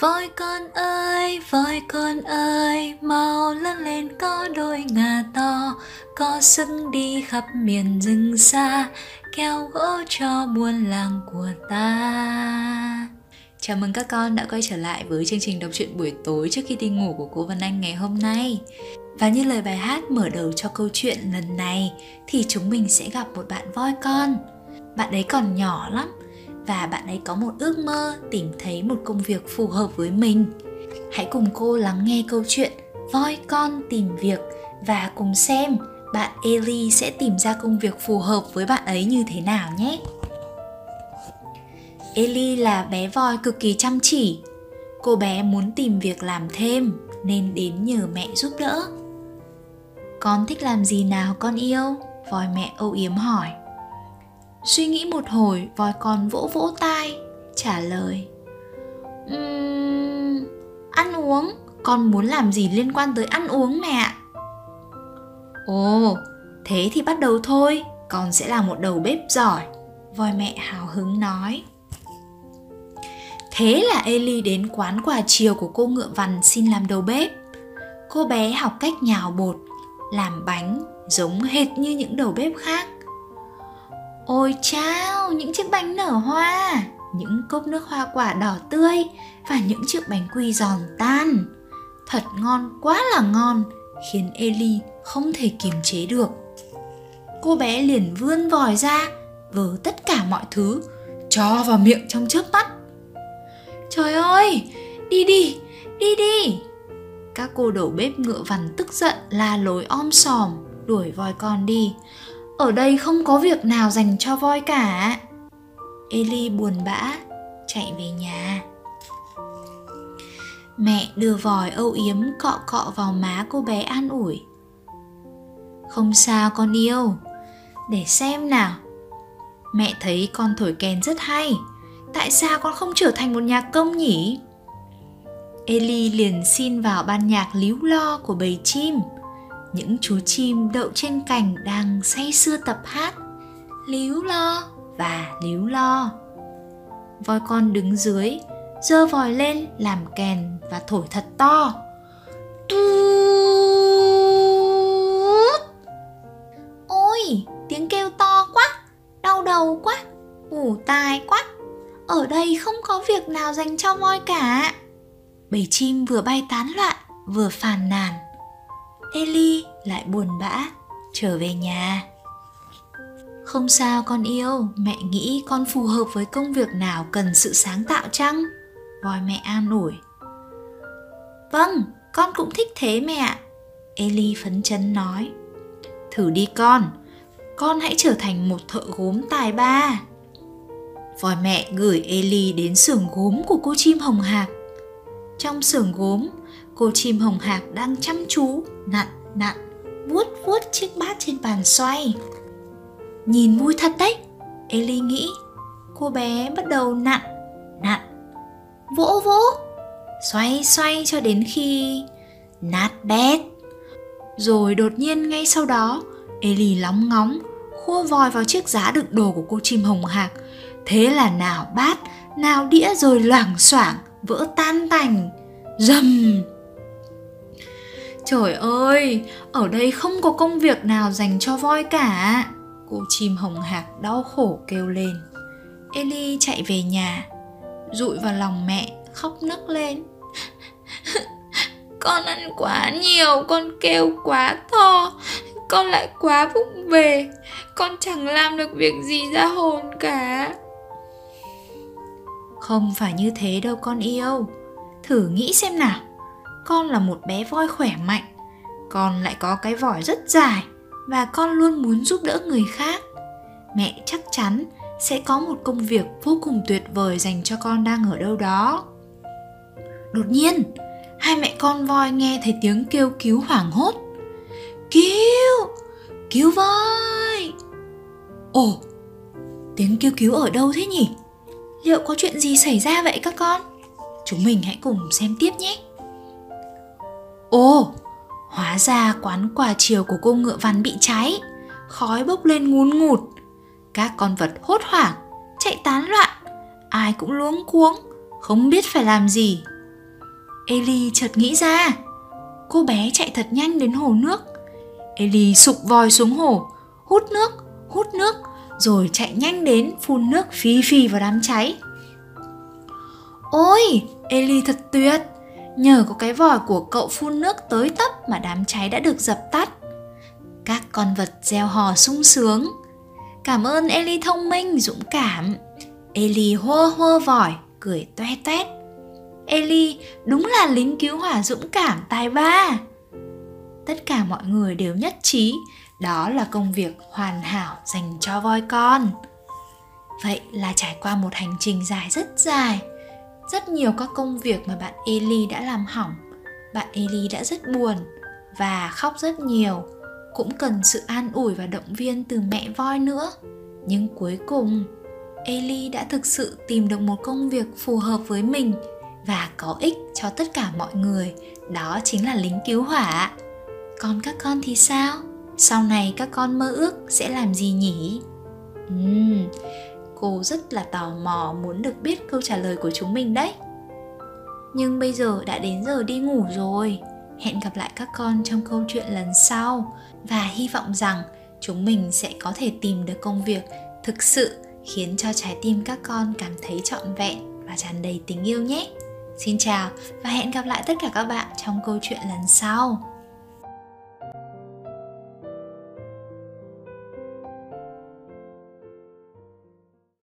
Voi con ơi, voi con ơi, mau lớn lên có đôi ngà to, có sức đi khắp miền rừng xa, kéo gỗ cho buôn làng của ta. Chào mừng các con đã quay trở lại với chương trình đọc truyện buổi tối trước khi đi ngủ của cô Vân Anh ngày hôm nay. Và như lời bài hát mở đầu cho câu chuyện lần này thì chúng mình sẽ gặp một bạn voi con. Bạn ấy còn nhỏ lắm và bạn ấy có một ước mơ tìm thấy một công việc phù hợp với mình. Hãy cùng cô lắng nghe câu chuyện Voi con tìm việc và cùng xem bạn Ellie sẽ tìm ra công việc phù hợp với bạn ấy như thế nào nhé. Ellie là bé voi cực kỳ chăm chỉ. Cô bé muốn tìm việc làm thêm nên đến nhờ mẹ giúp đỡ. Con thích làm gì nào con yêu? Voi mẹ âu yếm hỏi. Suy nghĩ một hồi, voi con vỗ vỗ tai, trả lời. um, ăn uống, con muốn làm gì liên quan tới ăn uống mẹ Ồ, thế thì bắt đầu thôi, con sẽ là một đầu bếp giỏi. Voi mẹ hào hứng nói. Thế là Eli đến quán quà chiều của cô ngựa vằn xin làm đầu bếp. Cô bé học cách nhào bột, làm bánh giống hệt như những đầu bếp khác. Ôi chao, những chiếc bánh nở hoa, những cốc nước hoa quả đỏ tươi và những chiếc bánh quy giòn tan. Thật ngon quá là ngon, khiến Ellie không thể kiềm chế được. Cô bé liền vươn vòi ra, vớ tất cả mọi thứ, cho vào miệng trong chớp mắt. Trời ơi, đi đi, đi đi. Các cô đầu bếp ngựa vằn tức giận la lối om sòm, đuổi voi con đi. Ở đây không có việc nào dành cho voi cả. Eli buồn bã, chạy về nhà. Mẹ đưa vòi âu yếm cọ cọ vào má cô bé an ủi. Không sao con yêu, để xem nào. Mẹ thấy con thổi kèn rất hay, tại sao con không trở thành một nhạc công nhỉ? Eli liền xin vào ban nhạc líu lo của bầy chim. Những chú chim đậu trên cành đang say sưa tập hát, líu lo và líu lo. Voi con đứng dưới, giơ vòi lên làm kèn và thổi thật to. Tút! Ôi, tiếng kêu to quá, đau đầu quá, ủ tai quá. Ở đây không có việc nào dành cho voi cả. Bầy chim vừa bay tán loạn, vừa phàn nàn. Eli lại buồn bã, trở về nhà. Không sao con yêu, mẹ nghĩ con phù hợp với công việc nào cần sự sáng tạo chăng? Voi mẹ an ủi. Vâng, con cũng thích thế mẹ ạ. Phấn chấn nói. Thử đi con, con hãy trở thành một thợ gốm tài ba. Vòi mẹ gửi Eli đến xưởng gốm của cô chim hồng hạc. Trong xưởng gốm, cô chim hồng hạc đang chăm chú nặn nặn vuốt vuốt chiếc bát trên bàn xoay. Nhìn vui thật đấy, Ellie nghĩ. Cô bé bắt đầu nặn, nặn, vỗ vỗ, xoay xoay cho đến khi nát bét. Rồi đột nhiên ngay sau đó, Ellie lóng ngóng, khua vòi vào chiếc giá đựng đồ của cô chim hồng hạc. Thế là nào bát, nào đĩa rồi loảng xoảng, vỡ tan tành. rầm. Trời ơi, ở đây không có công việc nào dành cho voi cả. Cô chim hồng hạc đau khổ kêu lên. Eli chạy về nhà, rụi vào lòng mẹ, khóc nấc lên. con ăn quá nhiều, con kêu quá to, con lại quá vụng về, con chẳng làm được việc gì ra hồn cả. Không phải như thế đâu con yêu. Thử nghĩ xem nào. Con là một bé voi khỏe mạnh, con lại có cái vỏ rất dài và con luôn muốn giúp đỡ người khác. Mẹ chắc chắn sẽ có một công việc vô cùng tuyệt vời dành cho con đang ở đâu đó. Đột nhiên hai mẹ con voi nghe thấy tiếng kêu cứu hoảng hốt. Cứu! Cứu voi! Ồ tiếng kêu cứu ở đâu thế nhỉ? Liệu có chuyện gì xảy ra vậy các con? Chúng mình hãy cùng xem tiếp nhé ồ Hóa ra quán quà chiều của cô ngựa văn bị cháy, khói bốc lên ngún ngụt. Các con vật hốt hoảng, chạy tán loạn, ai cũng luống cuống, không biết phải làm gì. Ellie chợt nghĩ ra. Cô bé chạy thật nhanh đến hồ nước. Ellie sụp vòi xuống hồ, hút nước, hút nước, rồi chạy nhanh đến phun nước phi phi vào đám cháy. Ôi, Ellie thật tuyệt! Nhờ có cái vòi của cậu phun nước tới tấp mà đám cháy đã được dập tắt. Các con vật gieo hò sung sướng. Cảm ơn Ellie thông minh, dũng cảm. Ellie hô hô vòi, cười toe toét. Ellie đúng là lính cứu hỏa dũng cảm tài ba. Tất cả mọi người đều nhất trí đó là công việc hoàn hảo dành cho voi con. Vậy là trải qua một hành trình dài rất dài, rất nhiều các công việc mà bạn Eli đã làm hỏng, bạn Eli đã rất buồn và khóc rất nhiều, cũng cần sự an ủi và động viên từ mẹ voi nữa. Nhưng cuối cùng, Eli đã thực sự tìm được một công việc phù hợp với mình và có ích cho tất cả mọi người, đó chính là lính cứu hỏa. Còn các con thì sao? Sau này các con mơ ước sẽ làm gì nhỉ? Uhm, cô rất là tò mò muốn được biết câu trả lời của chúng mình đấy. Nhưng bây giờ đã đến giờ đi ngủ rồi. Hẹn gặp lại các con trong câu chuyện lần sau và hy vọng rằng chúng mình sẽ có thể tìm được công việc thực sự khiến cho trái tim các con cảm thấy trọn vẹn và tràn đầy tình yêu nhé. Xin chào và hẹn gặp lại tất cả các bạn trong câu chuyện lần sau.